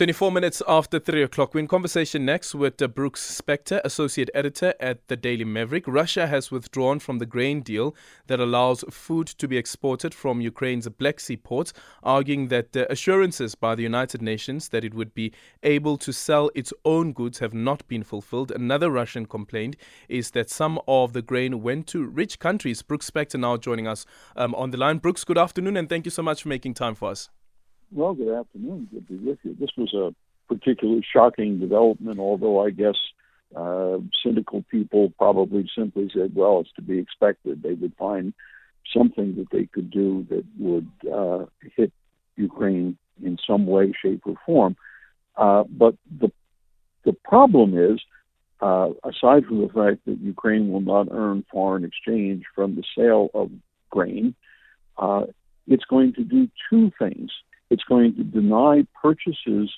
24 minutes after 3 o'clock. We're in conversation next with uh, Brooks Spector, Associate Editor at the Daily Maverick. Russia has withdrawn from the grain deal that allows food to be exported from Ukraine's Black Sea ports, arguing that uh, assurances by the United Nations that it would be able to sell its own goods have not been fulfilled. Another Russian complaint is that some of the grain went to rich countries. Brooks Spector now joining us um, on the line. Brooks, good afternoon, and thank you so much for making time for us. Well, good afternoon. Good to be with you. This was a particularly shocking development, although I guess uh, cynical people probably simply said, well, it's to be expected. They would find something that they could do that would uh, hit Ukraine in some way, shape, or form. Uh, but the the problem is, uh, aside from the fact that Ukraine will not earn foreign exchange from the sale of grain, uh, it's going to do two things. It's going to deny purchases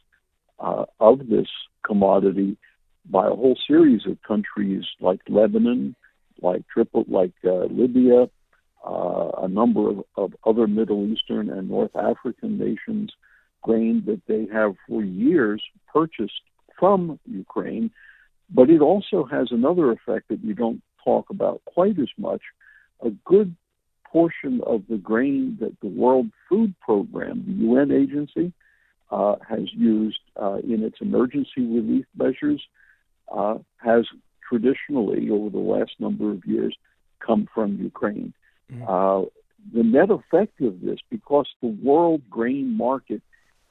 uh, of this commodity by a whole series of countries like Lebanon, like like uh, Libya, uh, a number of, of other Middle Eastern and North African nations, grain that they have for years purchased from Ukraine. But it also has another effect that you don't talk about quite as much. A good portion of the grain that the World Food Program, the UN agency, uh, has used uh, in its emergency relief measures uh, has traditionally, over the last number of years, come from Ukraine. Mm-hmm. the net effect of this, because the world grain market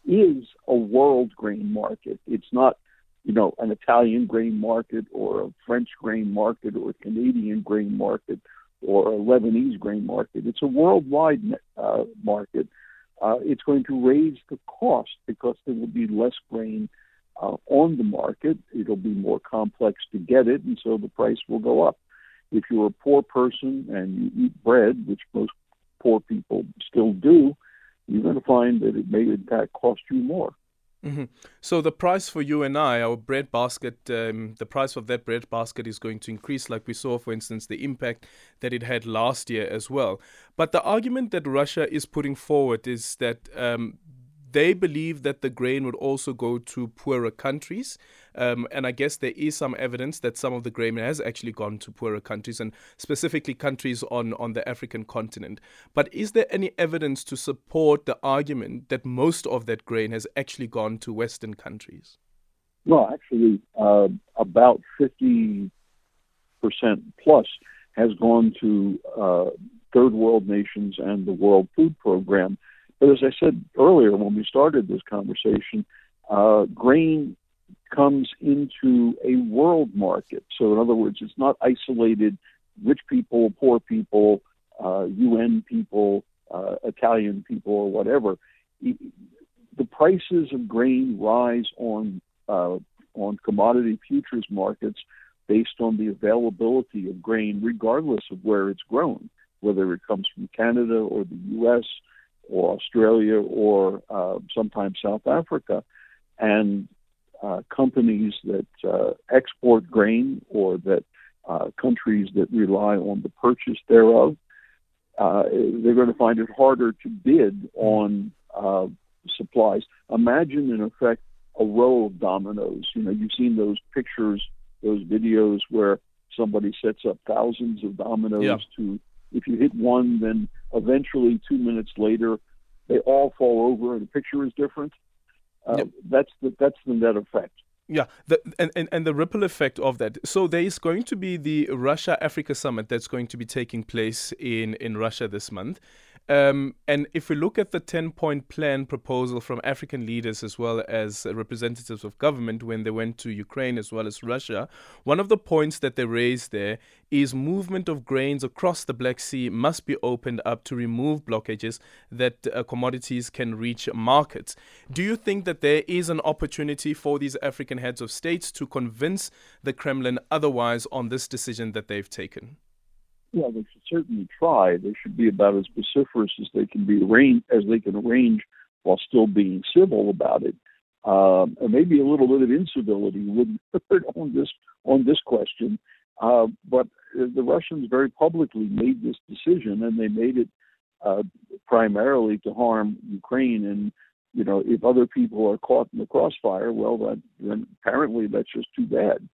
is a world grain market, it's not you know, an Italian grain market or a French grain market or a Canadian grain market or a Lebanese grain market. It's a worldwide uh, market. Uh, it's going to raise the cost because there will be less grain uh, on the market. It'll be more complex to get it, and so the price will go up. If you're a poor person and you eat bread, which most poor people still do, you're going to find that it may in fact cost you more. Mm-hmm. So the price for you and I, our bread basket, um, the price of that bread basket is going to increase, like we saw, for instance, the impact that it had last year as well. But the argument that Russia is putting forward is that um, they believe that the grain would also go to poorer countries. Um, and I guess there is some evidence that some of the grain has actually gone to poorer countries and specifically countries on, on the African continent. But is there any evidence to support the argument that most of that grain has actually gone to Western countries? Well, actually, uh, about 50% plus has gone to uh, third world nations and the World Food Program but as I said earlier when we started this conversation, uh, grain comes into a world market. So, in other words, it's not isolated rich people, poor people, uh, UN people, uh, Italian people, or whatever. The prices of grain rise on uh, on commodity futures markets based on the availability of grain, regardless of where it's grown, whether it comes from Canada or the U.S or Australia or uh, sometimes South Africa, and uh, companies that uh, export grain or that uh, countries that rely on the purchase thereof, uh, they're going to find it harder to bid on uh, supplies. Imagine, in effect, a row of dominoes. You know, you've seen those pictures, those videos where somebody sets up thousands of dominoes yeah. to if you hit one, then eventually two minutes later, they all fall over and the picture is different. Uh, yep. That's the that's the net effect. Yeah, the, and, and, and the ripple effect of that. So there is going to be the Russia Africa summit that's going to be taking place in, in Russia this month. Um, and if we look at the 10 point plan proposal from African leaders as well as representatives of government when they went to Ukraine as well as Russia, one of the points that they raised there is movement of grains across the Black Sea must be opened up to remove blockages that uh, commodities can reach markets. Do you think that there is an opportunity for these African heads of states to convince the Kremlin otherwise on this decision that they've taken? Yeah, they should certainly try. They should be about as vociferous as they can be as they can arrange while still being civil about it. Um, and maybe a little bit of incivility wouldn't hurt on this on this question. Uh, but the Russians very publicly made this decision, and they made it uh, primarily to harm Ukraine. And you know, if other people are caught in the crossfire, well, that then apparently that's just too bad.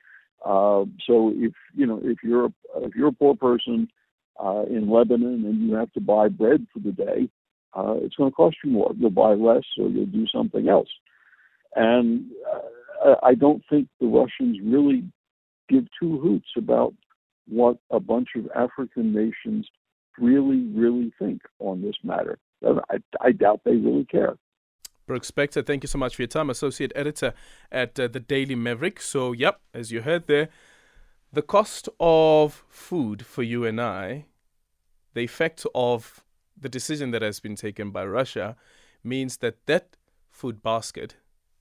Uh, so if you know if you're a, if you're a poor person uh, in Lebanon and you have to buy bread for the day, uh, it's going to cost you more. You'll buy less, or you'll do something else. And uh, I don't think the Russians really give two hoots about what a bunch of African nations really, really think on this matter. I, I doubt they really care. Brooks Spector, thank you so much for your time. Associate editor at uh, the Daily Maverick. So, yep, as you heard there, the cost of food for you and I, the effect of the decision that has been taken by Russia, means that that food basket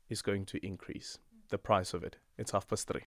is going to increase the price of it. It's half past three.